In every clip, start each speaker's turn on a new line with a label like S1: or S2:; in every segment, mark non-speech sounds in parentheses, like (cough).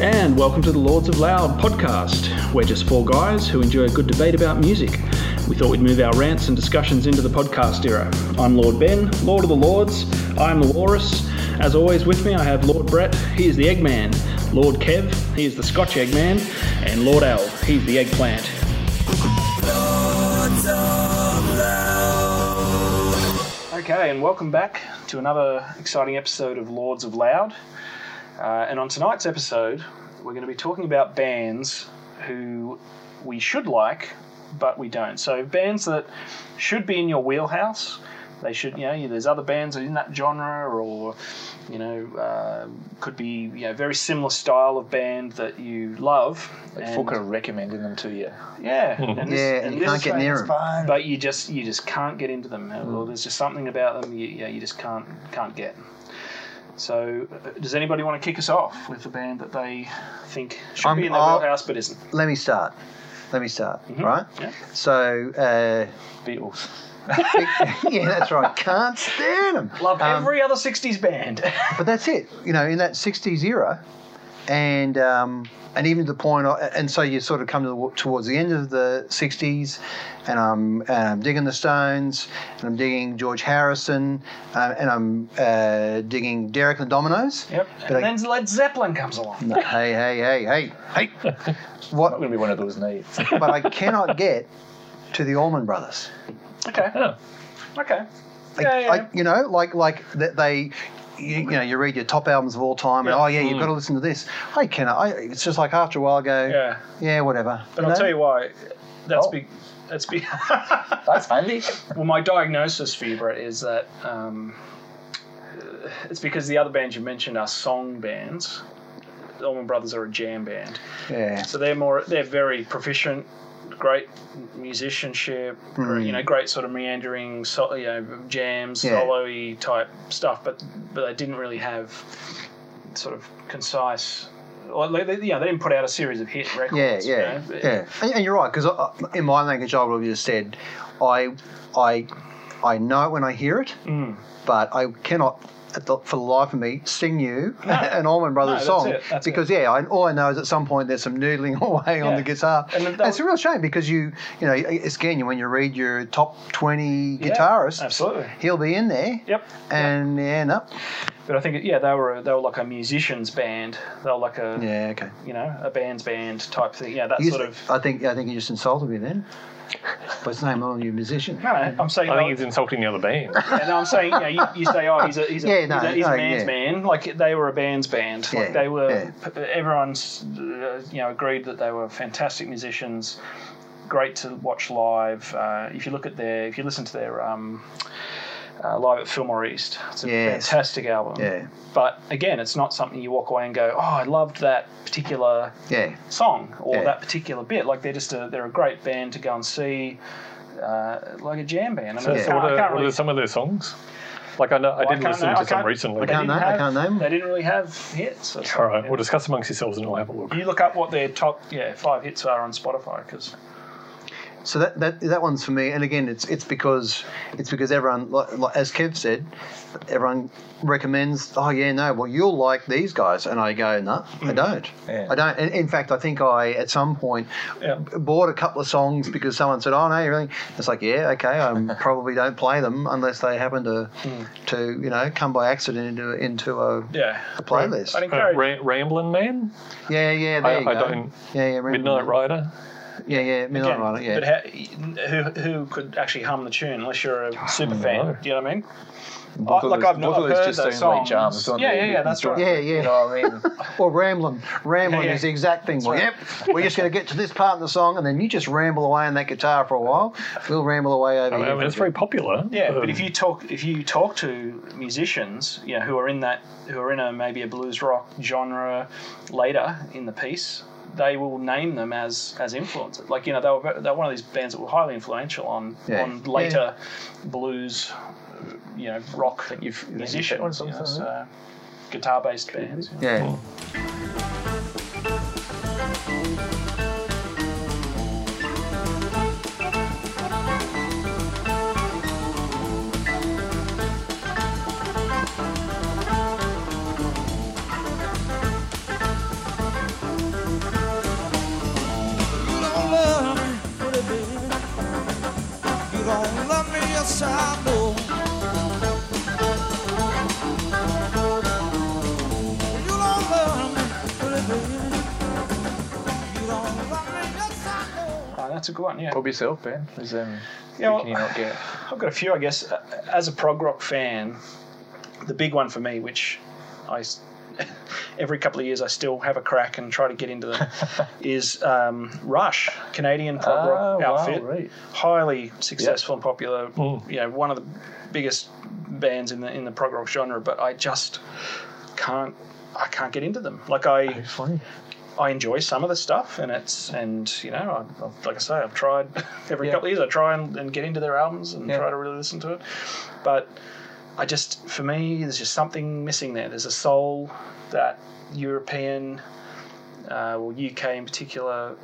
S1: and welcome to the Lords of Loud podcast. We're just four guys who enjoy a good debate about music. We thought we'd move our rants and discussions into the podcast era. I'm Lord Ben, Lord of the Lords. I'm the Walrus. As always, with me I have Lord Brett, he is the Eggman. Lord Kev, he is the Scotch Eggman. And Lord Al, he's the Eggplant. Okay, and welcome back to another exciting episode of Lords of Loud. Uh, and on tonight's episode, we're going to be talking about bands who we should like, but we don't. So bands that should be in your wheelhouse. They should, you know, there's other bands in that genre, or you know, uh, could be you know very similar style of band that you love.
S2: Like
S1: and-
S2: folk are recommending them to you.
S1: yeah, (laughs) and this-
S3: Yeah, and you
S1: this
S3: can't get near
S1: is
S3: 'em.
S2: fine.
S1: But you just you just can't get into them. Or there's just something about them you, yeah, you just can't can't get. So, uh, does anybody want to kick us off with a band that they think should
S3: I'm-
S1: be in the
S3: I'll-
S1: wheelhouse but isn't?
S3: Let me start. Let me start. Right.
S1: Yeah.
S3: So, uh,
S2: Beatles. (laughs)
S3: yeah, that's right. Can't stand them.
S1: Love
S3: Um,
S1: every other '60s band. (laughs)
S3: But that's it. You know, in that '60s era, and um, and even to the and so you sort of come to the, towards the end of the '60s, and I'm and I'm digging the Stones, and I'm digging George Harrison, uh, and I'm uh, digging Derek and the Dominos.
S1: yep.
S3: But
S1: And
S3: I-
S1: then Led Zeppelin comes along.
S3: Hey, hey, hey, hey, hey! (laughs) what?
S2: Not
S3: What?
S2: going to be one of those nights. (laughs)
S3: But I cannot get to the Allman Brothers.
S1: Okay.
S2: Oh.
S1: Okay.
S3: Like,
S1: Yeah, yeah.
S3: like, you know, like like that they. You, you know, you read your top albums of all time, and
S1: Yeah.
S3: oh yeah, you've got to listen to this. Hey, cannot. I, it's just like after a while, I go,
S1: Yeah.
S3: yeah, whatever.
S1: But I'll tell you why. That's
S2: Oh.
S1: big. That's big. (laughs)
S2: That's handy.
S1: Well, my diagnosis for you, Brett, is that um, it's because the other bands you mentioned are song bands. The Allman Brothers are a jam band,
S3: Yeah,
S1: so they're more they're very proficient, great musicianship, great, you know, great sort of meandering, so, you know, jams,
S3: Yeah.
S1: solo-y type stuff. But but they didn't really have sort of concise. Well, they, they, yeah, they didn't put out a series of hit
S3: yeah,
S1: records. you
S3: yeah,
S1: know.
S3: yeah. And, and you're right because in my language, I would have just said, I, I, I know when I hear it,
S1: Mm.
S3: but I cannot. The, for the life of me, sing you (laughs) an Allman Brothers
S1: No,
S3: song
S1: it,
S3: because yeah, I, all I know is at some point there's some noodling (laughs) away on the guitar,
S1: And
S3: and, it's a real shame because you, you know, it's again when you read your top twenty
S1: Yeah,
S3: guitarists,
S1: absolutely.
S3: he'll be in there,
S1: Yep.
S3: and yeah, no,
S1: But I think yeah, they were they were like a musicians band. They were like a
S3: yeah, okay.
S1: you know a band's band type thing. Yeah, that
S3: You
S1: sort
S3: just-
S1: of.
S3: I think I think you just insulted me then. By saying all you musician.
S1: No, no, I'm saying.
S4: I
S1: they-
S4: think he's insulting the other band. (laughs)
S1: yeah, no, I'm saying. You, know, you, you say, oh, he's a he's a,
S3: Yeah,
S1: he's a, he's a
S3: no,
S1: man's
S3: yeah.
S1: man. Like they were a band's band. Like
S3: Yeah,
S1: they were.
S3: yeah.
S1: Everyone's uh, you know agreed that they were fantastic musicians. Great to watch live. Uh, if you look at their, if you listen to their um, uh, live at Fillmore East, it's a
S3: Yes.
S1: fantastic album.
S3: Yeah,
S1: But again, it's not something you walk away and go, oh, I loved that particular
S3: yeah,
S1: song or
S3: Yeah.
S1: that particular bit. Like they're just a they're a great band to go and see, uh, like a jam band. I
S4: So,
S1: mean,
S4: so
S1: I
S4: what,
S1: can't
S4: are, what are some of their songs? Like I know I
S1: I
S4: did
S1: can't
S4: listen
S1: know- I
S4: to some recently.
S3: I
S1: they
S3: can't
S1: didn't
S3: name- I can't name them.
S1: They didn't really have hits. All right,
S4: All
S1: something.
S4: right, we'll discuss amongst yourselves and we'll have a look.
S1: You look up what their top yeah five hits are on Spotify because
S3: So that, that that one's for me, and again, it's it's because it's because everyone, like, like, as Kev said, everyone recommends. Oh yeah, no, well you'll like these guys, and I go, no, I don't.
S2: Yeah.
S3: I don't. In, in fact, I think I at some point
S1: Yeah.
S3: bought a couple of songs because someone said, "Oh no, you really." It's like, yeah, okay, I (laughs) probably don't play them unless they happen to to you know come by accident into into a,
S1: yeah,
S3: a playlist.
S1: I'd
S4: Uh,
S1: encourage.
S4: Ra- Ramblin' Man,
S3: Yeah, yeah, there
S4: I,
S3: you
S4: I
S3: go.
S4: don't.
S3: Yeah, yeah, remember
S4: Midnight
S3: that.
S4: Rider.
S3: Yeah, yeah, Midnight
S1: Again,
S3: Rider. Yeah.
S1: But how, who who could actually hum the tune unless you're a super
S4: no.
S1: fan? Do you know what I mean?
S2: Both of
S1: like
S2: those-
S1: I've,
S2: both
S1: I've heard
S2: just
S1: those songs.
S2: jams, don't
S1: yeah, yeah, yeah, that's right.
S3: Yeah, yeah.
S2: You know what I mean? (laughs)
S3: Or rambling. Rambling
S1: Yeah, yeah.
S3: is the exact thing. Well,
S1: right.
S3: Yep, we're just going to get to this part of the song, and then you just ramble away on that guitar for a while. We'll ramble away over
S4: I mean,
S3: here.
S4: I it's very popular.
S1: Yeah, but
S4: Um,
S1: if you talk if you talk to musicians, you know, who are in that who are in a maybe a blues rock genre later in the piece, they will name them as as influences. Like you know, they were they're one of these bands that were highly influential on
S3: Yeah.
S1: on later blues, you know, rock
S2: you've- you've
S1: musicians, you know, so guitar based bands.
S3: yeah.
S1: Ah, that's a good one, yeah.
S2: Bob yourself, Ben. Is, um,
S1: yeah, well,
S2: you not get?
S1: I've got a few, I guess. Uh, as a prog rock fan, the big one for me, which I (laughs) every couple of years I still have a crack and try to get into them, (laughs) is um, Rush, Canadian prog
S2: Ah,
S1: rock
S2: wow,
S1: outfit,
S2: right.
S1: highly successful and popular.
S4: Mm.
S1: You know, one of the biggest bands in the in the prog rock genre, but I just can't. I can't get into them. Like I. I enjoy some of the stuff, and it's and you know, I, I've, like I say, I've tried (laughs) every
S2: Yeah.
S1: couple of years. I try and, and get into their albums and
S2: Yeah.
S1: try to really listen to it, but I just, for me, there's just something missing there. There's a soul that European, uh, or UK in particular,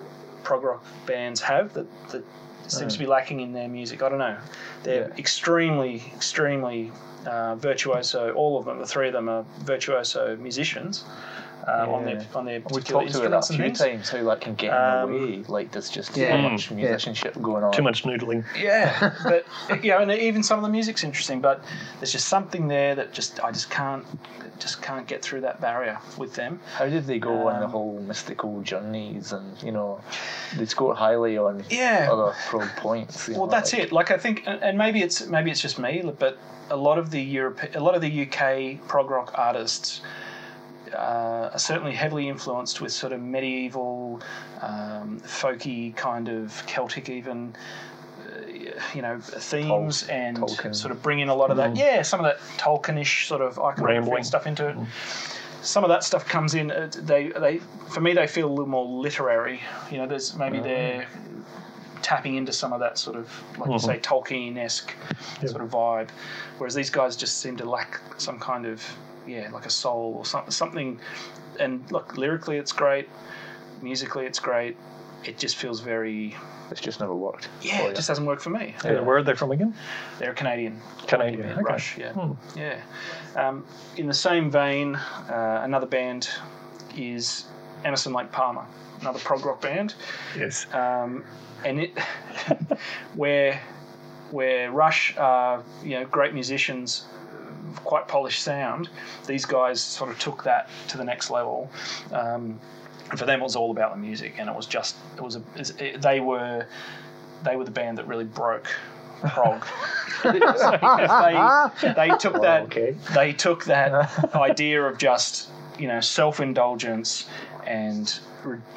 S1: prog rock bands have that that seems to be lacking in their music. I don't know. They're
S2: Yeah.
S1: extremely, extremely uh, virtuoso. All of them, the three of them, are virtuoso musicians. Uh, on their on their
S2: We've
S1: particular
S2: talked about
S1: instruments
S2: that a few
S1: things.
S2: times, how that can get
S1: Um,
S2: in the way. Like, there's just
S3: Yeah.
S2: too much musicianship going on.
S4: Too much noodling.
S1: Yeah, (laughs) but you know, and even some of the music's interesting, but there's just something there that just I just can't just can't get through that barrier with them.
S2: How did they go on the
S1: Um,
S2: whole mystical journeys and, you know, they scored highly on
S1: Yeah.
S2: other pro points?
S1: Well,
S2: know,
S1: that's
S2: like-
S1: it. Like I think, and and maybe it's maybe it's just me, but a lot of the Europe, a lot of the UK prog rock artists. Uh, are certainly heavily influenced with sort of medieval, um, folky kind of Celtic, even uh, you know themes, and
S2: Tolkien.
S1: sort of bring in a lot of that. Yeah, some of that Tolkienish sort of iconography stuff into it. Some of that stuff comes in. uh, They they for me they feel a little more literary. You know, there's maybe they're tapping into some of that sort of, like you say, Tolkien esque sort of vibe. Whereas these guys just seem to lack some kind of, yeah, like a soul or some, something. And look, lyrically it's great, musically it's great. It just feels very,
S2: It's just never worked.
S1: yeah,
S2: for
S1: it just doesn't work for me.
S4: Yeah, Where are they from again?
S1: They're a Canadian.
S4: Canadian.
S1: band,
S4: Okay.
S1: Rush, yeah.
S4: Hmm.
S1: Yeah. Um, in the same vein, uh, another band is Emerson Lake Palmer, another prog rock band.
S4: Yes.
S1: um, and it (laughs) where where Rush are you know great musicians, quite polished sound. These guys sort of took that to the next level. Um, and for them, it was all about the music, and it was just it was a it, they were they were the band that really broke prog. (laughs) they, they took that
S2: okay.
S1: they took that idea of just you know self indulgence and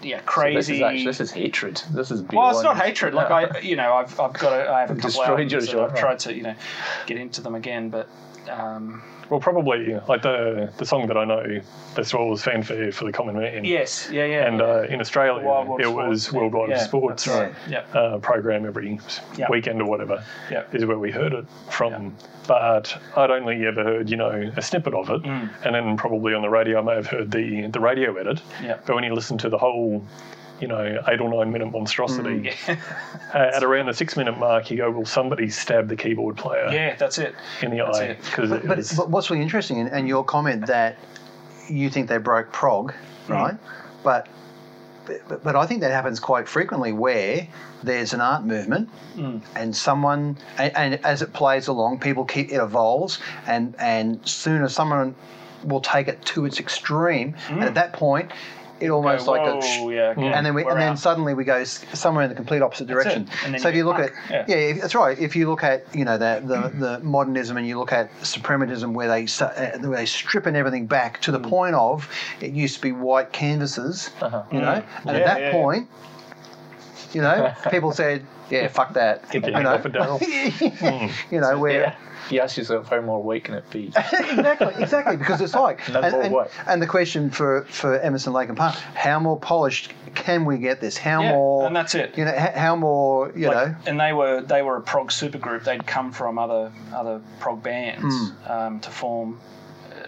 S1: yeah
S2: So
S1: crazy.
S2: this is actually this is hatred. This is
S1: Well, it's not hatred. Like I, (laughs) you know, I've, I've got a, I have a couple
S2: Destroyed your
S1: that I've tried to, you know, get into them again, but um,
S4: Well, probably like the the song that I know that's always fanfare for the common man.
S1: yes, yeah, yeah.
S4: And uh, in Australia,
S1: Wild World
S4: it
S1: Sports.
S4: was Worldwide
S1: Yeah,
S4: Sports
S1: right. Yeah.
S4: uh, program every
S1: Yeah.
S4: weekend or whatever.
S1: Yeah.
S4: is where we heard it from. But I'd only ever heard, you know, a snippet of it,
S1: Mm.
S4: and then probably on the radio I may have heard the the radio edit.
S1: Yeah.
S4: But when you listen to the whole, you know, eight or nine minute monstrosity, mm.
S1: yeah,
S4: uh, (laughs) at around the six minute mark, you go, well, somebody stabbed the keyboard player
S1: yeah, that's it.
S4: in the
S1: that's
S4: eye
S1: it.
S4: because
S3: But,
S4: it
S3: but,
S4: was.
S3: but what's really interesting, and, and your comment that you think they broke prog, mm. right? But, but but I think that happens quite frequently where there's an art movement mm. and someone and, and as it plays along, people keep it evolves, and and sooner someone will take it to its extreme, and at that point, it almost
S1: Go,
S3: like
S1: whoa,
S3: a,
S1: yeah, okay,
S3: and then we, and then
S1: out.
S3: suddenly we go somewhere in the complete opposite direction.
S1: And
S3: So if you look at
S1: Yeah.
S3: yeah, if- that's right. If you look at you know the the, (clears throat) the modernism and you look at suprematism, where they uh, where they stripping everything back to the
S1: Mm.
S3: point of it used to be white canvases,
S2: Uh-huh.
S3: you know, and
S1: Mm. Yeah,
S3: at that point, you know, (laughs) people said, yeah, fuck that, (laughs) you know, you know, where.
S2: You ask yourself how more white can it be? (laughs)
S3: exactly, exactly, because it's like, (laughs)
S2: No
S3: and,
S2: more
S3: and,
S2: what?
S3: and the question for, for Emerson, Lake and Park, how more polished can we get this? How
S1: Yeah,
S3: more,
S1: and that's it.
S3: you know, how more, you
S1: Like,
S3: know,
S1: and they were they were a prog supergroup. They'd come from other other prog bands
S3: Hmm.
S1: um, to form,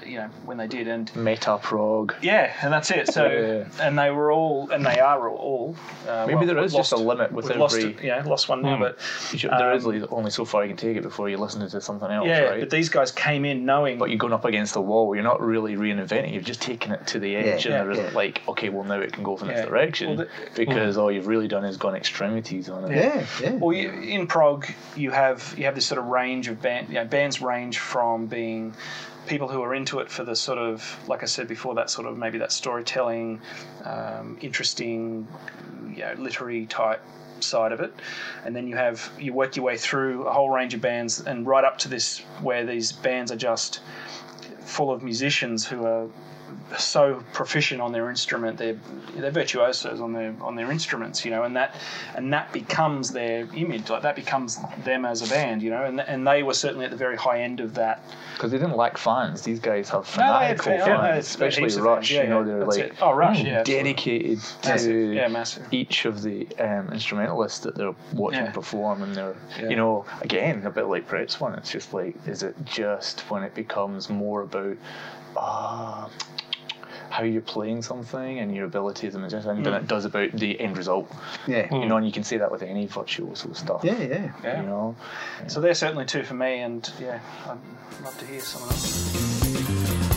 S1: you know, when they did, and
S2: Meta prog.
S1: yeah, and that's it. So,
S2: Yeah.
S1: and they were all, and they are all. Uh,
S2: Maybe
S1: well,
S2: there
S1: we've
S2: just a limit with
S1: we've lost
S2: every-
S1: it, yeah, lost one now,
S4: Hmm.
S1: but
S2: You should- there is
S1: Um,
S2: like only so far you can take it before you listen to something else,
S1: yeah,
S2: right?
S1: but these guys came in knowing.
S2: but you're going up against the wall. You're not really reinventing. You've just taken it to the edge,
S3: Yeah,
S2: and there
S3: yeah.
S2: isn't like, okay, well now it can go in this direction
S1: Well,
S2: because all you've really done is gone extremities on it.
S3: yeah, yeah.
S1: Well, you, in prog, you have you have this sort of range of band. You know, bands range from being people who are into it for the sort of, like I said before, that sort of maybe that storytelling, um, interesting, you know, literary type side of it, and then you have you work your way through a whole range of bands, and right up to this where these bands are just full of musicians who are so proficient on their instrument. They're they're virtuosos on their on their instruments, you know, and that and that becomes their image. Like that becomes them as a band, you know, and and they were certainly at the very high end of that.
S2: Because they didn't like fans. These guys have
S1: No,
S2: fanatical
S1: fan- yeah,
S2: fans, especially Rush.
S1: yeah,
S2: you know, they're like.
S1: Oh, Rush, yeah,
S2: dedicated to
S1: yeah, massive.
S2: each of the um, instrumentalists that they're watching
S1: Yeah.
S2: perform, and they're you know again a bit like Brett's one. It's just like is it just when it becomes more about ah. how you're playing something and your ability as a musician than
S1: Mm.
S2: it does about the end result.
S3: Yeah.
S2: You know, and you can say that with any virtuoso stuff.
S3: Yeah, yeah.
S1: Yeah.
S2: You know,
S1: So they're certainly two for me, and yeah, I'd love to hear someone else.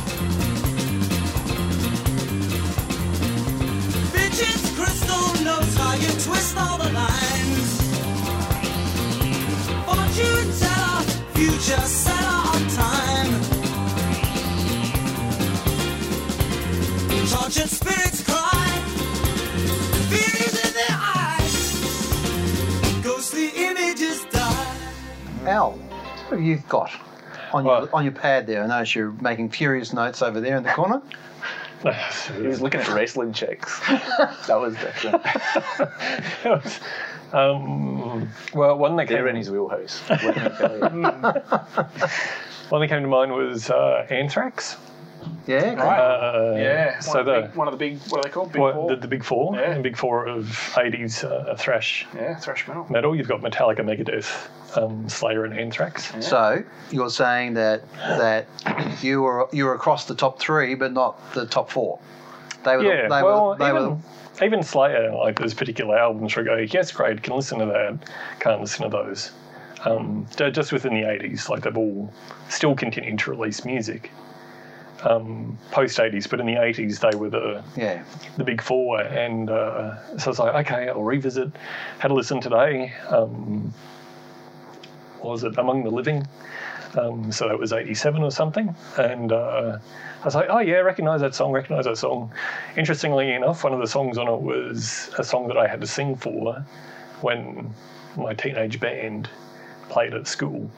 S5: Bitches, Crystal knows how you twist all the lines. Fortune teller, future seller on time.
S3: Al, what have you got on your on your pad there? I notice you're making furious notes over there in the corner.
S2: he was looking at wrestling checks. that was different. (laughs)
S4: um, well, one that
S2: They're in
S4: came,
S2: his wheelhouse. (laughs) Let me tell you.
S4: one that came to mind was uh, Anthrax.
S3: Yeah.
S1: Right.
S4: Uh,
S1: yeah. One,
S4: So
S1: of the,
S4: the,
S1: big, one of the big, what are they called? Big
S4: what,
S1: four.
S4: the, the big four,
S1: Yeah.
S4: the big four of 80s uh, thrash
S1: yeah, thrash metal.
S4: metal. You've got Metallica, Megadeth, um, Slayer, and Anthrax.
S3: So you're saying that that you were you were across the top three, but not the top four. They were.
S4: Yeah,
S3: they
S4: well,
S3: were. They
S4: even,
S3: were.
S4: even Slayer, like those particular albums where I go, yes, great, can listen to that, can't listen to those. Um, just within the 80s, like they've all still continued to release music. Um, post 80s, but in the 80s they were the
S3: Yeah.
S4: the big four, and uh, so I was like, okay, I'll revisit. Had a listen today. Um, was it Among the Living? Um, so that was '87 or something, and uh, I was like, oh yeah, recognise that song, recognise that song. Interestingly enough, one of the songs on it was a song that I had to sing for when my teenage band played at school.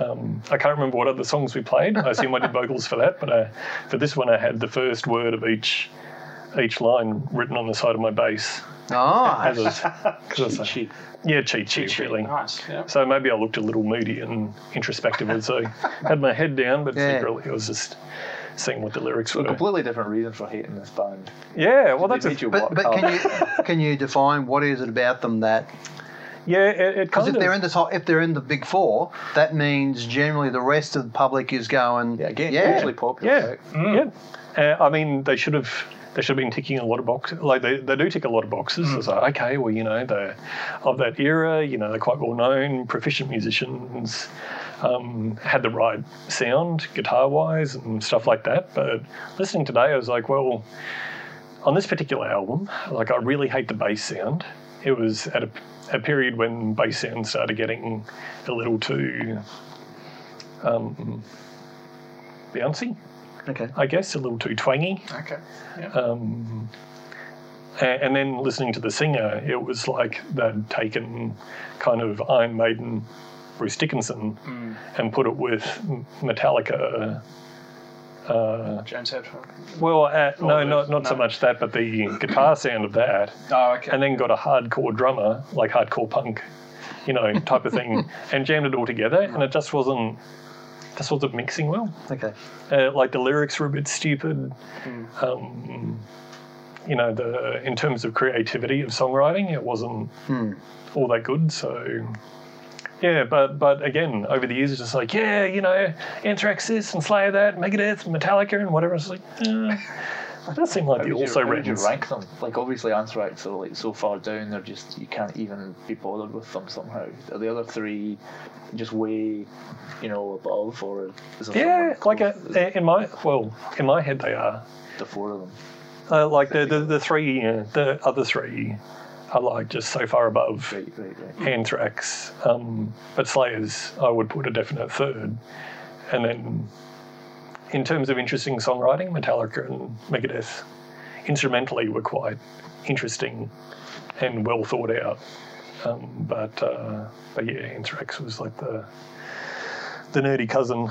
S4: Um, I can't remember what other songs we played. I assume I did (laughs) vocals for that, but uh, for this one, I had the first word of each each line written on the side of my bass.
S3: Oh.
S4: As a, 'cause I was
S2: Cheat.
S4: yeah, cheat sheet, really.
S1: Nice. Yeah.
S4: So maybe I looked a little moody and introspective as I had my head down, but
S3: Yeah.
S4: secretly I was just seeing what the lyrics
S2: So a
S4: were.
S2: completely different reason for hating this band.
S4: Yeah, well, that's
S2: They
S4: a,
S2: you
S3: But
S2: work
S3: but can you can you define what is it about them that
S4: yeah, it, it
S3: because
S4: kind
S3: if
S4: of.
S3: they're in the top if they're in the big four, that means generally the rest of the public is going
S2: Yeah, again,
S3: yeah
S2: hugely popular.
S4: Yeah,
S2: right?
S4: yeah. Uh, I mean, they should have. They should have been ticking a lot of boxes. Like they, they do tick a lot of boxes. It's like okay, well, you know, they're of that era. You know, they're quite well known, proficient musicians. Um, had the right sound, guitar wise, and stuff like that. But listening today, I was like, well, on this particular album, like I really hate the bass sound. It was at a, a period when bass sound started getting a little too um, bouncy.
S3: okay
S4: I guess, a little too twangy.
S1: Okay. Yeah.
S4: Um, a- and then listening to the singer, it was like they'd taken kind of Iron Maiden, Bruce Dickinson,
S1: Mm.
S4: and put it with Metallica. Uh,
S1: James Hetfield.
S4: well, uh, no,
S1: the-
S4: not not so much that, but the guitar sound of that,
S1: Oh, okay.
S4: and then got a hardcore drummer, like hardcore punk, you know, type of thing, (laughs) and jammed it all together, and it just wasn't, just wasn't mixing well.
S3: okay
S4: Uh, like the lyrics were a bit stupid. Um, you know, the in terms of creativity of songwriting, it wasn't
S3: Hmm.
S4: all that good. So, yeah, but but again, over the years, it's just like, yeah, you know, Anthrax this and Slayer that, Megadeth, Metallica, and whatever. It's like, uh, it does seem like
S2: How
S4: the
S2: you-
S4: also
S2: would you rank them? Like obviously Anthrax are like so far down, they're just you can't even be bothered with them somehow. Are the other three just way, you know, above, or
S4: Yeah, like a, in my well, in my head they are.
S2: the four of them.
S4: Uh, like the, the the three, uh, the other three are like just so far above.
S2: Right, right, right.
S4: Anthrax, um, but Slayers I would put a definite third. And then, in terms of interesting songwriting, Metallica and Megadeth instrumentally were quite interesting and well thought out. Um, but uh, but yeah, Anthrax was like the the nerdy cousin.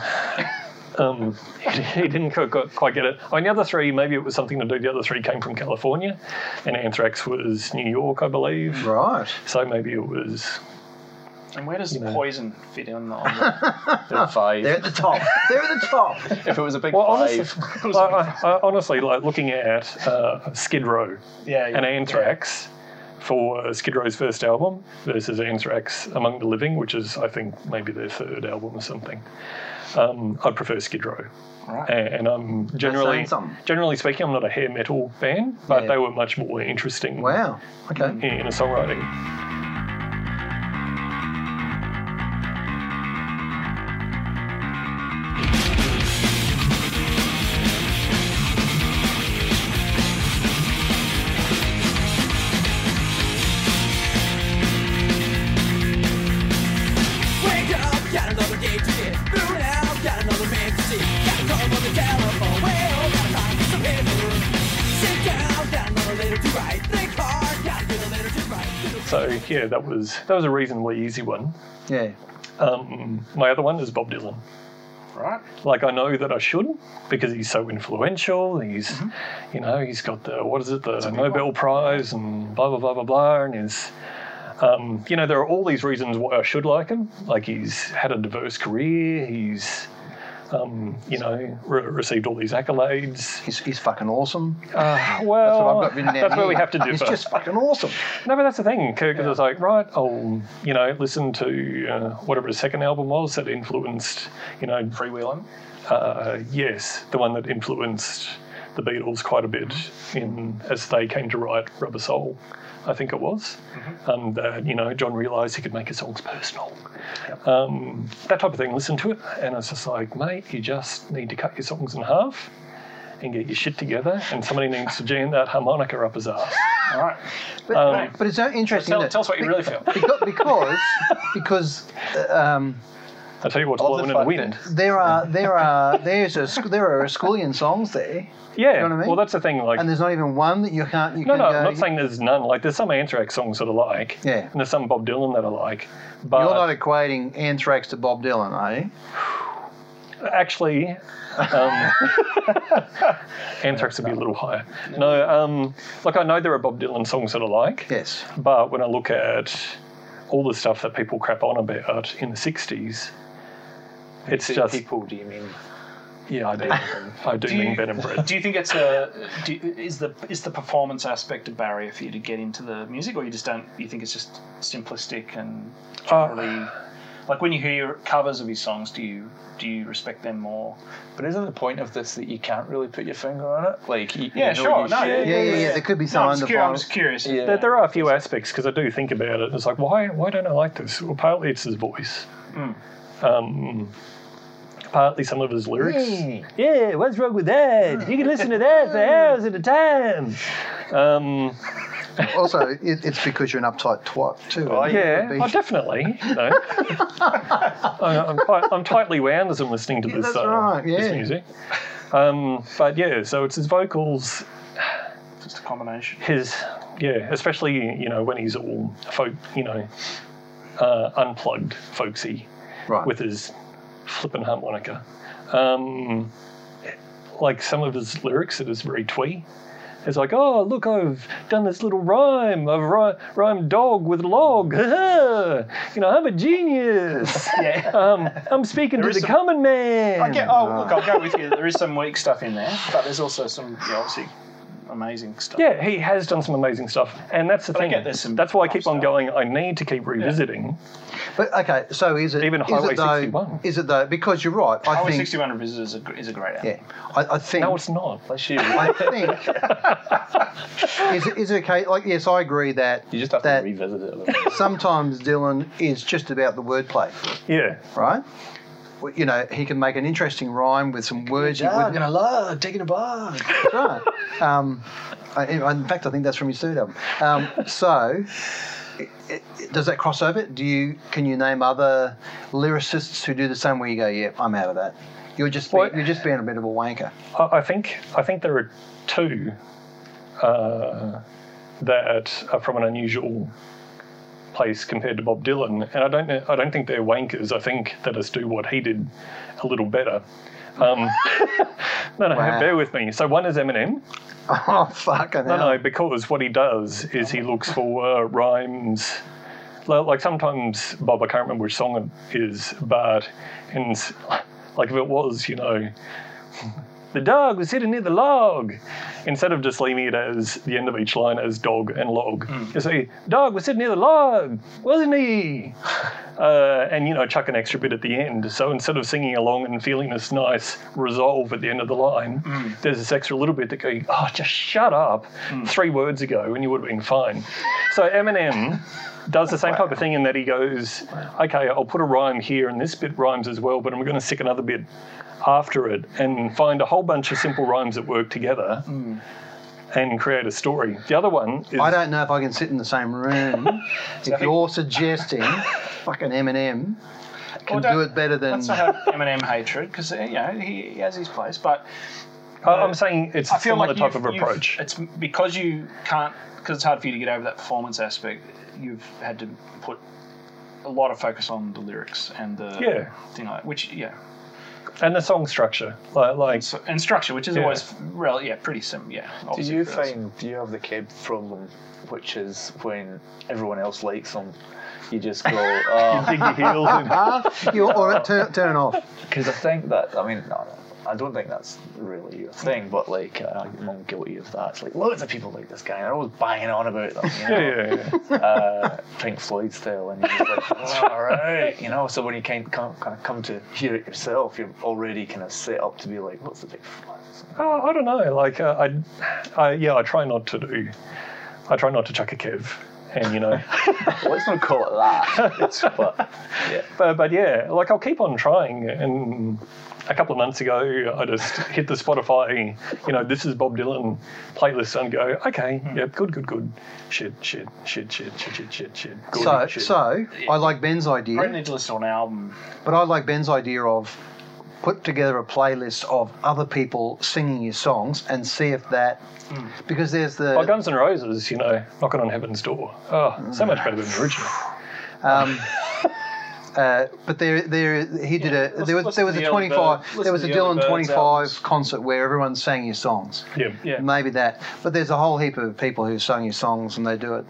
S4: Um, he, (laughs) he didn't quite, quite get it. I mean, the other three, maybe it was something to do. The other three came from California, and Anthrax was New York, I believe.
S3: Right.
S4: So maybe it was.
S1: And where does
S4: know.
S1: Poison fit in on the? (laughs)
S2: There are five.
S3: They're at the top. They're at the top. (laughs)
S2: if it was a big
S4: Well,
S2: five,
S4: honestly, I, I, I, honestly, like looking at uh, Skid Row
S1: yeah,
S4: and Anthrax for uh, Skid Row's first album versus Anthrax Among the Living, which is I think maybe their third album or something. Um, I'd prefer Skid Row.
S1: Right.
S4: And I'm generally, generally speaking, I'm not a hair metal fan, but
S3: Yeah.
S4: they were much more interesting
S3: Wow. Okay.
S4: in, in a songwriting. That was that was a reasonably easy one.
S3: Yeah.
S4: Um, my other one is Bob Dylan.
S1: right.
S4: Like I know that I should because he's so influential. He's,
S1: Mm-hmm.
S4: you know, he's got the what is it, the Nobel Prize and blah blah blah blah blah, and he's, um, you know, there are all these reasons why I should like him. Like he's had a diverse career. He's, um, you know, re- received all these accolades.
S3: He's, he's fucking awesome.
S4: Uh,
S3: That's
S4: well,
S3: what I've got written (laughs) down
S4: that's where we have to differ.
S3: He's just fucking awesome.
S4: No, but that's the thing, because it's like, right, I'll, you know, listen to uh, whatever his second album was that influenced, you know,
S1: Freewheeling.
S4: uh, yes, the one that influenced the Beatles quite a bit in as they came to write Rubber Soul, I think it was. and that you know, John realised he could make his songs personal. Um, that type of thing. Listen to it, and it's just like, mate, you just need to cut your songs in half. And get your shit together, and somebody needs to jam that harmonica up his ass. (laughs)
S1: All right.
S3: But,
S4: Um,
S3: but it's so interesting.
S1: Tell,
S3: that-
S1: tell us what you really feel.
S3: because because, because uh, um,
S4: I tell you what's
S2: Of the
S4: in the wind.
S3: there are (laughs) there are there's a there are Scullion songs there,
S4: Yeah,
S3: know what I mean?
S4: well, that's the thing. Like,
S3: and there's not even one that you can't you
S4: no,
S3: can
S4: no,
S3: go.
S4: I'm not saying there's none. Like, there's some Anthrax songs that I like,
S3: Yeah.
S4: and there's some Bob Dylan that I like. But
S3: You're not equating Anthrax to Bob Dylan, are you?
S4: actually, um, (laughs) Anthrax would be a little higher. No, um, like I know there are Bob Dylan songs that I like,
S3: Yes.
S4: but when I look at all the stuff that people crap on about in the '60s, it's
S2: Say
S4: just
S2: people. Do you mean?
S4: yeah, I do, I do,
S1: Do
S4: mean
S1: you-
S4: Ben and Brett.
S1: Do you think it's a do is the is the performance aspect a barrier for you to get into the music, or you just don't? You think it's just simplistic and
S4: Uh,
S1: like when you hear covers of his songs, do you do you respect them more?
S2: But isn't the point of this that you can't really put your finger on it? Like, you,
S1: Yeah,
S2: you know
S1: sure, no,
S2: should.
S3: Yeah, yeah, yeah. There could be
S1: No,
S3: some
S1: I'm, just curious, I'm just curious.
S2: Yeah.
S4: There, there are a few aspects because I do think about it. It's like, why, why don't I like this? Well, partly it's his voice. Um, partly some of his lyrics. Yeah, what's wrong with that? You can listen to that for hours at a time. Um,
S3: Also, it, it's because you're an uptight twat too.
S2: Oh,
S4: yeah,
S3: Be-
S4: oh, definitely. You know. (laughs) I, I'm, quite, I'm tightly wound as I'm listening to
S3: Yeah,
S4: this,
S3: that's
S4: uh,
S3: right,
S4: this music. Um, but yeah, so it's his vocals,
S1: Just a combination.
S4: his yeah, especially you know when he's all folk, you know, uh, unplugged, folksy,
S3: right.
S4: with his flippin' harmonica. Um, like some of his lyrics, it is very twee. It's like, oh, look, I've done this little rhyme. I've ry- rhymed dog with log. (laughs) you know, I'm a genius. (laughs)
S1: Yeah.
S4: um, I'm speaking
S1: There
S4: to the
S1: some-
S4: common man.
S1: I get, oh, look, I'll go with you. There is some weak stuff in there, but there's also some yeah, obviously amazing stuff.
S4: Yeah, he has done some amazing stuff, and that's the
S1: But I
S4: thing.
S1: get there's some
S4: That's why I keep on
S1: stuff.
S4: going. I need to keep revisiting.
S3: But okay, so is it
S4: Even
S3: is
S4: Highway
S3: it though,
S4: 61.
S3: Is it though? Because you're right. I
S1: Highway
S3: think.
S1: 61 Revisited is a, is a great album.
S3: Yeah, I, I think.
S4: No, it's not.
S2: Bless you.
S3: I think. (laughs) is it is it okay? Like, yes, I agree that
S2: You just have to revisit it a little.
S3: sometimes Dylan is just about the wordplay,
S4: Yeah.
S3: right? Well, You know, he can make an interesting rhyme with some words. you wouldn't-
S2: gonna love taking a bug.
S3: That's right. Um, I, in fact, I think that's from his third album. Um, so, i- i- does that cross over? Do you can you name other lyricists who do the same? Where you go, yeah, I'm out of that. You're just be, you're just being a bit of a wanker.
S4: I I think I think there are two uh, that are from an unusual place compared to Bob Dylan, and I don't I don't think they're wankers. I think they just do what he did a little better. Um, (laughs) no, no,
S3: Wow.
S4: bear with me. So one is Eminem. (laughs)
S3: Oh, fucking
S4: No,
S3: hell.
S4: no, because what he does is he looks for uh, rhymes. Like sometimes, Bob, I can't remember which song it is, but and like if it was, you know, the dog was sitting near the log, instead of just leaving it as the end of each line as dog and log, hmm. you say dog was sitting near the log, wasn't he? Uh, and you know, chuck an extra bit at the end. So instead of singing along and feeling this nice resolve at the end of the line, hmm. there's this extra little bit that go, oh, just shut up, hmm. three words ago, and you would have been fine. So Eminem does the same type of thing in that he goes, okay, I'll put a rhyme here, and this bit rhymes as well, but I'm going to stick another bit after it and find a whole bunch of simple rhymes that work together. Hmm. And create a story. The other one is
S3: I don't know if I can sit in the same room (laughs) if you're suggesting fucking Eminem can do it better than.
S1: Let's not have (laughs) Eminem hatred because uh, you know he, he has his place, but
S4: I- I'm uh, saying it's a
S1: I feel
S4: similar
S1: like
S4: type of approach.
S1: It's because you can't because it's hard for you to get over that performance aspect. You've had to put a lot of focus on the lyrics and the
S4: Yeah.
S1: thing like which yeah
S4: and the song structure, like, like
S1: so, and structure, which is
S4: Yeah.
S1: always rel- yeah pretty sim yeah.
S2: Do you
S1: for us.
S2: find do you have the kid problem, which is when everyone else likes them, you just go, oh,
S4: dig your heels in.
S3: Huh? you (laughs) or turn, turn off. (laughs)
S2: because I think that I mean, no, no, I don't think that's really a thing, but like uh, I'm guilty of that. It's like loads of people like this guy, and they're always banging on about them. You (laughs) know?
S4: Yeah, yeah, yeah.
S2: uh, Pink Floyd style, and you're just like, (laughs) oh, all right, you know. So when you kind can't kind of come to hear it yourself, you're already kind of set up to be like, what's the big fuss?
S4: Oh, I don't know. Like, uh, I, I, yeah, I try not to do. I try not to chuck a Kev, and you know, (laughs)
S2: let's not call it that. It's, but yeah,
S4: but, but yeah, like I'll keep on trying. And a couple of months ago, I just (laughs) hit the Spotify, you know, this is Bob Dylan playlist and go, okay, hmm. yeah, good, good, good. Shit, shit, shit, shit, shit, shit, shit, shit. Good,
S3: so,
S4: shit.
S3: so I like Ben's idea.
S1: I need to listen to an album.
S3: But I like Ben's idea of put together a playlist of other people singing your songs and see if that mm. because there's the
S4: oh, Guns N' Roses, you know, knocking on heaven's door. Oh, mm. so much better than the original.
S3: Um, (laughs) uh, but there, there, he did a. There was, there was
S1: to
S3: a
S1: the
S3: 25.
S1: Bird-
S3: there was a
S1: the
S3: Dylan 25
S1: albums.
S3: concert where everyone sang your songs.
S4: Yeah,
S1: Yeah.
S3: Maybe that, but there's a whole heap of people who sung your songs and they do it.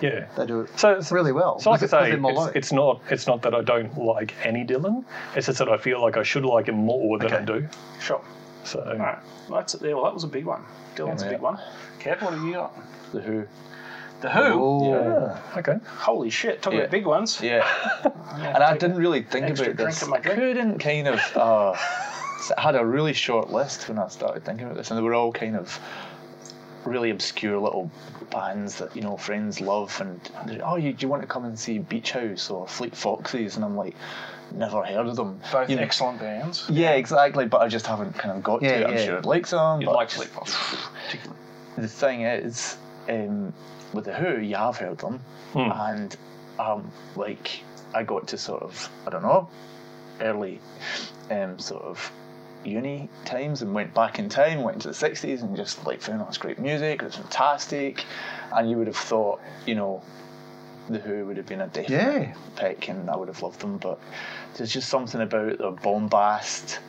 S4: yeah.
S3: They do it
S4: So, so
S3: really well.
S4: So, like I
S3: because
S4: say, it's, it's not it's not that I don't like any Dylan. It's just that I feel like I should like him more than I do.
S1: Sure.
S4: So,
S1: All right. Well, that's yeah. Well, that was a big one. Dylan's a big one. Kev, what have you got?
S2: the Who.
S1: The Who.
S3: Oh.
S4: yeah, okay.
S1: Holy shit! Talking
S2: Yeah.
S1: about big ones.
S2: Yeah, (laughs) and I didn't really think
S1: extra
S2: about
S1: drink
S2: this.
S1: my
S2: I
S1: drink.
S2: couldn't kind of. (laughs) Uh, I had a really short list when I started thinking about this, and they were all kind of really obscure little bands that you know friends love, and oh, you, do you want to come and see Beach House or Fleet Foxes? And I'm like, never heard of them.
S1: Both
S2: You know-
S1: excellent bands.
S2: Yeah, exactly, but I just haven't kind of got
S3: Yeah,
S2: to it. I'm
S3: yeah.
S2: sure I'd like some.
S1: You'd
S2: but
S1: like Fleet Foxes,
S2: the thing is, um, with the Who, you have heard them,
S4: Hmm.
S2: and um, like I got to sort of I don't know, early, um, sort of uni times and went back in time, went into the sixties, and just like found all this great music. It was fantastic, and you would have thought, you know. The Who would have been a definite
S3: Yeah.
S2: pick, and I would have loved them. But there's just something about the bombast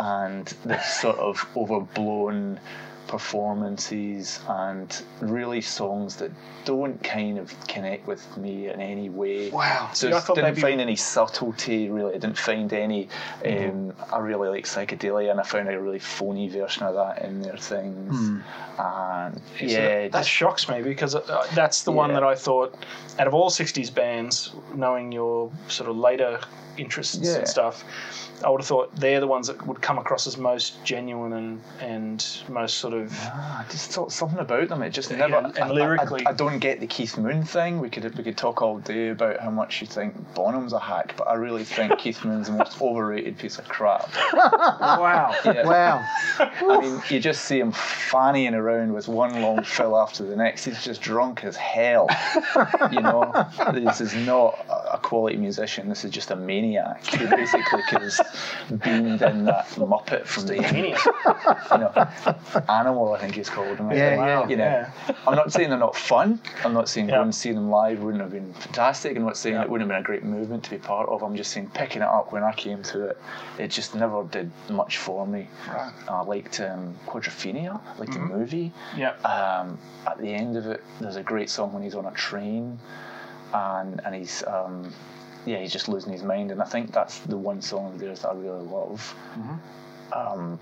S2: and the sort of overblown performances and really songs that don't kind of connect with me in any way.
S1: Wow.
S2: So
S1: See, I
S2: didn't find any subtlety really. I didn't find any. Um, I really like psychedelia, and I found a really phony version of that in their things. And
S1: So
S2: yeah,
S1: that shocks me because uh, that's the one that I thought, out of all '60s bands, knowing your sort of later interests
S2: Yeah.
S1: and stuff, I would have thought they're the ones that would come across as most genuine and and most sort of.
S2: Ah, I just thought something about them. It just
S1: Yeah,
S2: never.
S1: and
S2: I- I-
S1: lyrically-
S2: I, I don't get the Keith Moon thing. We could we could talk all day about how much you think Bonham's a hack, but I really think (laughs) Keith Moon's the most overrated piece of crap.
S1: wow. (laughs)
S2: Yeah.
S3: Wow.
S2: I mean, you just see him fannying around with one long fill after the next. He's just drunk as hell. You know, (laughs) this is not a, a quality musician. This is just a maniac who basically has beamed in that Muppet from the
S1: Genius.
S2: you know, Animal, I think he's called. And
S3: Yeah,
S2: think,
S3: yeah.
S2: You know,
S1: Yeah.
S2: I'm not saying they're not fun. I'm not saying
S1: Yeah.
S2: going and seeing them live wouldn't have been fantastic. I'm not saying
S1: Yeah.
S2: it wouldn't have been a great movement to be part of. I'm just saying picking it up when I came to it, it just never did much for me.
S1: Right.
S2: I liked um, Quadrophenia, I liked the movie.
S1: Yeah.
S2: Um, at the end of it, there's a great song when he's on a train, and and he's um, yeah he's just losing his mind, and I think that's the one song of theirs that I really love. Um,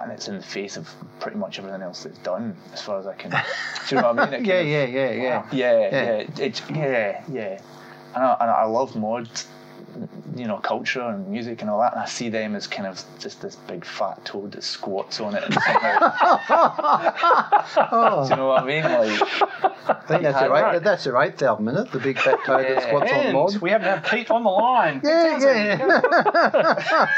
S2: and it's in the face of pretty much everything else they've done, as far as I can. do you know what I mean? (laughs)
S3: Yeah,
S2: of-
S3: yeah, yeah, yeah.
S2: yeah,
S3: Yeah.
S2: yeah, it's yeah, yeah. And I, and I love mod, you know, culture and music and all that. And I see them as kind of just this big fat toad that squats on it. And somehow,
S3: Oh,
S2: do you know what I mean? Like,
S3: I think that's
S2: Yeah,
S3: their right.
S1: right.
S3: That's the right album, isn't it? The Big Fat Toad that
S2: Yeah.
S3: squats on
S1: And
S3: mod.
S1: we haven't had Pete on the line.
S3: Yeah, yeah, yeah.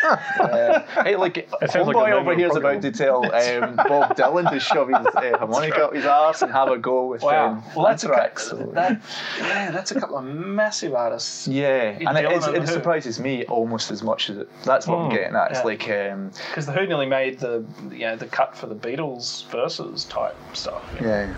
S3: (laughs)
S2: uh, hey, like,
S4: sounds like
S2: homeboy over here is about to tell (laughs) um, Bob Dylan to shove his uh, harmonica up his arse and have a go with
S1: Wow.
S2: um,
S1: well, that's a,
S2: so-
S1: that, yeah, that's a couple of massive artists.
S2: Yeah, and it, it's,
S1: and
S2: it surprises me almost as much as it. That's what I'm
S4: Hmm.
S2: getting at. It's
S1: Yeah.
S2: like, um,
S1: Because the Who nearly made the you know the cut for the Beatles versus type stuff. you know.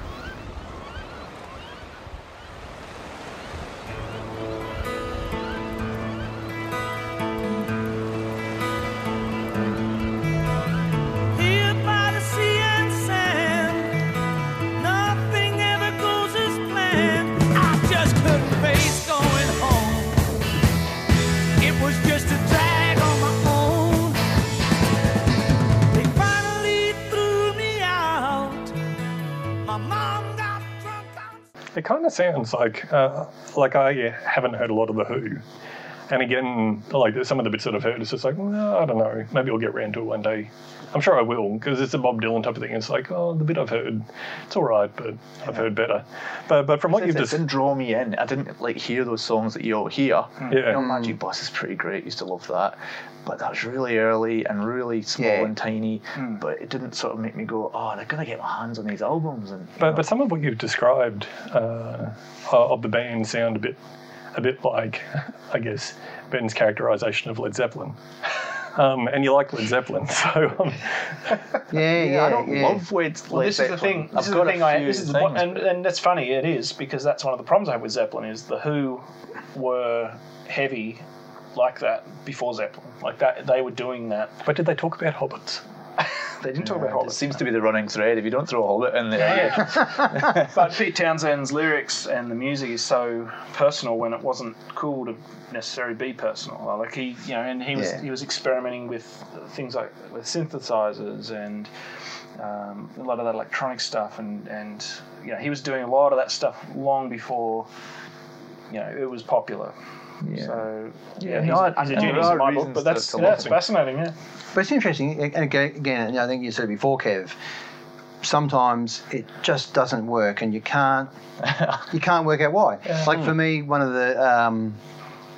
S4: Of sounds like uh, like I haven't heard a lot of the Who, and again, like some of the bits that I've heard, it's just like well, I don't know, maybe I'll get round to it one day. I'm sure I will because it's a Bob Dylan type of thing. It's like oh, the bit I've heard, it's all right, but I've heard better. But but from what
S2: it,
S4: you've
S2: it
S4: just
S2: didn't draw me in. I didn't like hear those songs that hmm. you all hear. Yeah. You
S4: yeah
S2: know, Magic hmm. Bus is pretty great. Used to love that, but that was really early and really small
S3: Yeah.
S2: and tiny. Hmm. But it didn't sort of make me go, "Oh, they're gonna get my hands on these albums." And
S4: But
S2: know,
S4: but some of what you've described uh, of the band sound a bit a bit like (laughs) I guess Ben's characterization of Led Zeppelin. Um, and you like Led Zeppelin, (laughs) so um,
S3: Yeah, yeah,
S2: I don't
S3: yeah.
S2: love Led,
S1: Well,
S2: Led
S1: this is the thing. This
S2: I've
S1: is the
S2: got a
S1: thing. I, this is the, and and that's funny. It is because that's one of the problems I have with Zeppelin is the Who were heavy like that before Zeppelin. Like that, they were doing that.
S4: but did they talk about hobbits? (laughs)
S1: They didn't talk
S2: but
S1: about
S2: it
S1: Hobbit.
S2: seems to be the running thread. If you don't throw a Hobbit in there,
S1: Yeah. (laughs) but Pete Townshend's lyrics and the music is so personal when it wasn't cool to necessarily be personal. Like he, you know, and he was
S3: Yeah.
S1: he was experimenting with things like with synthesizers and um, a lot of that electronic stuff, and and you know he was doing a lot of that stuff long before you know it was popular.
S2: Yeah.
S1: So
S2: Yeah,
S1: yeah, he's,
S2: no, I-
S1: he's a
S2: I-
S1: genius
S2: there
S1: in
S2: are
S1: my book.
S2: reasons
S1: But that's
S2: to
S1: yeah,
S2: love
S1: it's fascinating. Yeah.
S3: But it's interesting, and again, again, I think you said before, Kev. Sometimes it just doesn't work, and you can't (laughs) you can't work out why. Like for me, one of the um,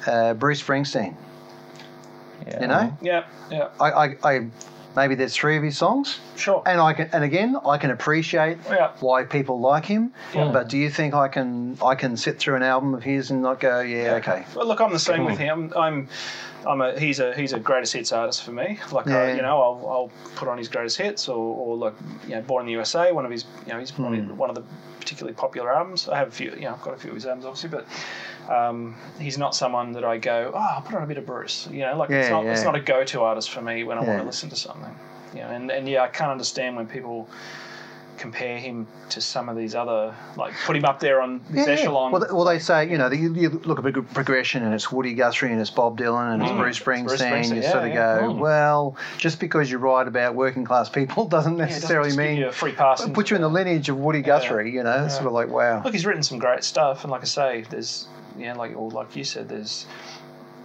S3: uh, Bruce Springsteen.
S2: yeah.
S3: You know,
S1: Yeah, yeah,
S3: I, I, I maybe there's three of his songs,
S1: sure.
S3: and I can, and again, I can appreciate
S1: Yeah.
S3: why people like him.
S1: Yeah.
S3: But do you think I can I can sit through an album of his and not go, yeah, okay,
S1: Well, look, I'm the same with him. I'm, I'm a he's a he's a greatest hits artist for me. Like uh,
S3: Yeah.
S1: you know, I'll, I'll put on his greatest hits, or, or like you know, Born in the USA, one of his you know he's probably
S3: Hmm.
S1: one of the particularly popular albums. I have a few, you know, I've got a few of his albums obviously, but. Um, he's not someone that I go, oh, I'll put on a bit of Bruce. You know, like it's
S3: Yeah,
S1: not it's not a go-to artist for me when I want to listen to something. You know, and, and yeah, I can't understand when people compare him to some of these other, like put him up there on this
S3: Yeah, yeah.
S1: echelon.
S3: Well, well, they say you know you, you look at a progression and it's Woody Guthrie and it's Bob Dylan and it's
S1: Mm.
S3: Bruce
S1: It's Bruce
S3: Springsteen.
S1: Springsteen,
S3: You
S1: yeah,
S3: sort of
S1: yeah.
S3: go,
S1: Mm.
S3: well, just because you write about working class people (laughs) doesn't
S1: Yeah, doesn't
S3: necessarily mean
S1: you a free pass.
S3: put you in the lineage of Woody Guthrie. You know, it's
S1: Yeah.
S3: sort of like wow.
S1: Look, he's written some great stuff, and like I say, there's yeah, like or like you said, there's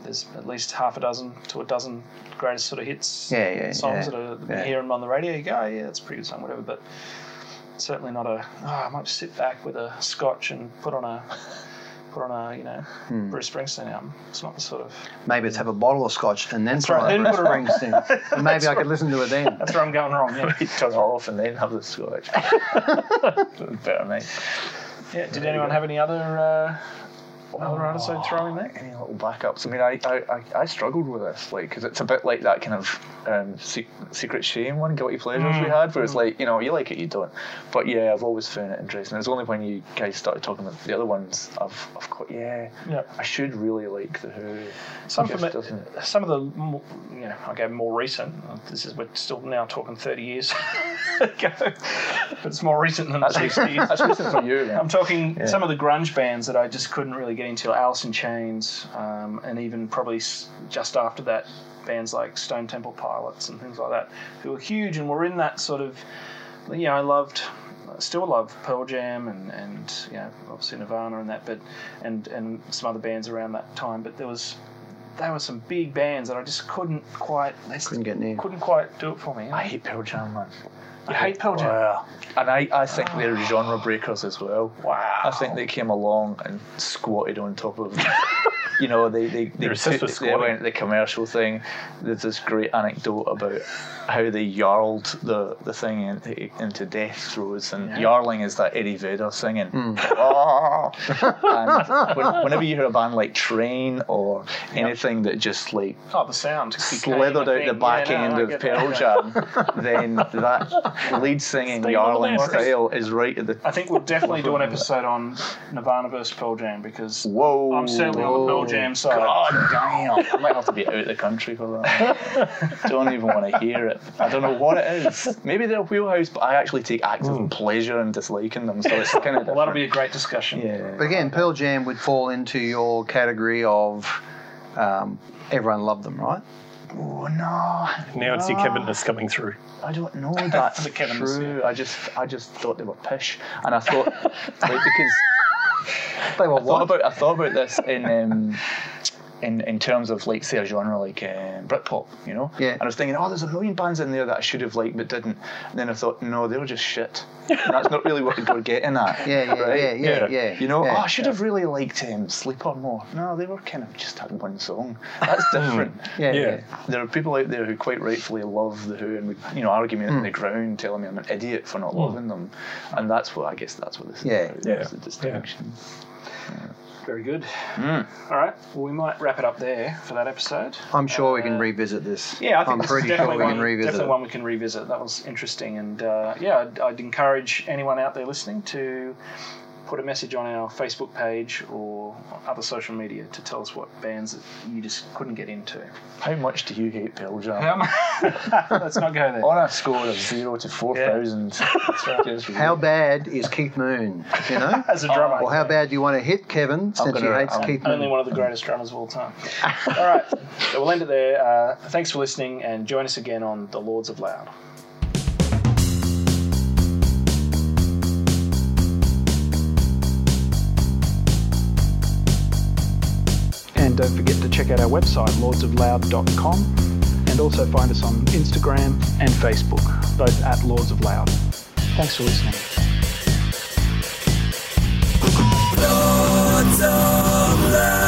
S1: there's at least half a dozen to a dozen greatest sort of hits
S3: Yeah, yeah,
S1: songs
S3: yeah,
S1: that are
S3: yeah.
S1: you hear them on the radio. You go, oh, yeah, that's a pretty good song, whatever. But certainly not a. Oh, I might sit back with a scotch and put on a put on a you know
S3: Hmm.
S1: Bruce Springsteen album. It's not the sort of.
S3: Maybe it's have a bottle of scotch and then
S1: That's
S3: try
S1: right, then
S3: Bruce
S1: put it on.
S3: Springsteen. And maybe I could listen to it then.
S1: That's where I'm going wrong. Yeah.
S2: You turn it off and then have the scotch. (laughs) Better, mate.
S1: yeah. Did anyone have any other uh, other artists I'd throw in there?
S2: Any little backups? I mean, I I, I, struggled with this, like, because it's a bit like that kind of um, se- secret shame one, guilty pleasures we had, where it's like, you know, you like it, you don't. But yeah, I've always found it interesting. It's only when you guys started talking about the other ones, I've, I've got, yeah,
S1: Yeah.
S2: I should really like the Who.
S1: Some of it, some of the, mo- you know, okay, more recent. This is we're still now talking thirty years (laughs) ago. But it's more recent than the sixties.
S2: that's recent for you, man.
S1: I'm talking
S2: Yeah.
S1: some of the grunge bands that I just couldn't really get into, Alice in Chains, um, and even probably just after that, bands like Stone Temple Pilots and things like that, who were huge and were in that sort of, you know, I loved, still love Pearl Jam and, and you know, obviously Nirvana and that, but and and some other bands around that time, but there was. There were some big bands that I just couldn't quite. They
S3: Couldn't get near.
S1: Couldn't quite do it for me.
S2: I hate Pearl Jam, man.
S1: You hate Pearl Jam?
S2: Yeah. And I, I think they're genre breakers as well.
S1: Wow.
S2: I think they came along and squatted on top of, (laughs) you know, they they, they,
S4: You're obsessed
S2: took- they
S4: squatting.
S2: went the commercial thing. There's this great anecdote about how they yarled the, the thing into, into death throes, and
S1: Yeah.
S2: yarling is that Eddie Vedder singing. Ah. (laughs) and when, whenever you hear a band like Train or anything that just like
S1: Oh, the sound. became
S2: slithered
S1: a
S2: out the back
S1: Yeah,
S2: end
S1: I
S2: of Pearl
S1: that.
S2: Jam, then that lead singing
S4: Stay
S2: yarling style is right at the
S1: I think we'll definitely do an (laughs) episode on Nirvana versus Pearl Jam because
S2: Whoa!
S1: I'm certainly on the Pearl Jam side.
S2: God damn! I might have to be out of the country for that. (laughs) Don't even want to hear it. I don't know what it is. (laughs) Maybe they're wheelhouse, but I actually take active pleasure in disliking them. So it's kind of (laughs)
S1: Well, that'll be a great discussion.
S2: yeah.
S3: But again, Pearl Jam would fall into your category of um, everyone loved them, right?
S2: Oh no!
S4: Now it's your Kevinness coming through.
S2: I don't know that's (laughs)
S1: The Kevin
S2: true. I just, I just thought they were pish, and I thought, like, because
S3: They were
S2: I thought about I thought about this in um, in in terms of like say a genre like um, Britpop, you know.
S3: Yeah.
S2: And I was thinking, oh, there's a million bands in there that I should have liked but didn't. And then I thought, no, they were just shit. And that's not really what we're getting at. (laughs)
S3: Yeah, yeah,
S2: right?
S3: yeah, yeah,
S4: Yeah.
S3: yeah.
S2: You know,
S3: yeah.
S2: oh, I should have really liked um, Sleeper more. No, they were kind of just had one song. That's different.
S3: yeah,
S4: Yeah.
S3: yeah.
S2: There are people out there who quite rightfully love the Who and would, you know, argue me in the ground, telling me I'm an idiot for not loving them, and that's what I guess that's what this is
S3: Yeah.
S2: about.
S4: Yeah.
S2: is the distinction.
S1: Very good.
S2: Mm.
S1: All right. Well, we might wrap it up there for that episode.
S3: I'm sure we
S1: Uh,
S3: can revisit this.
S1: Yeah, I think
S3: I'm pretty sure we
S1: one,
S3: can revisit
S1: definitely
S3: it.
S1: one we can revisit. That was interesting, and uh, yeah, I'd, I'd encourage anyone out there listening to put a message on our Facebook page or other social media to tell us what bands that you just couldn't get into.
S2: How much do you hate Pearl Jam?
S1: How mu- (laughs) Let's not go there.
S2: On a score of zero to four thousand,
S3: How bad is Keith Moon? You know? (laughs)
S1: As a drummer,
S3: Or how bad do you want to hit Kevin since he
S2: gonna-
S3: hates
S2: I'm
S3: Keith Moon?
S1: only one of the greatest drummers of all time. (laughs) all right, so we'll end it there. Uh, thanks for listening, and join us again on the Lords of Loud. And don't forget to check out our website, lordsofloud.com, and also find us on Instagram and Facebook, both at Lords of Loud. Thanks for listening. Lords of Loud.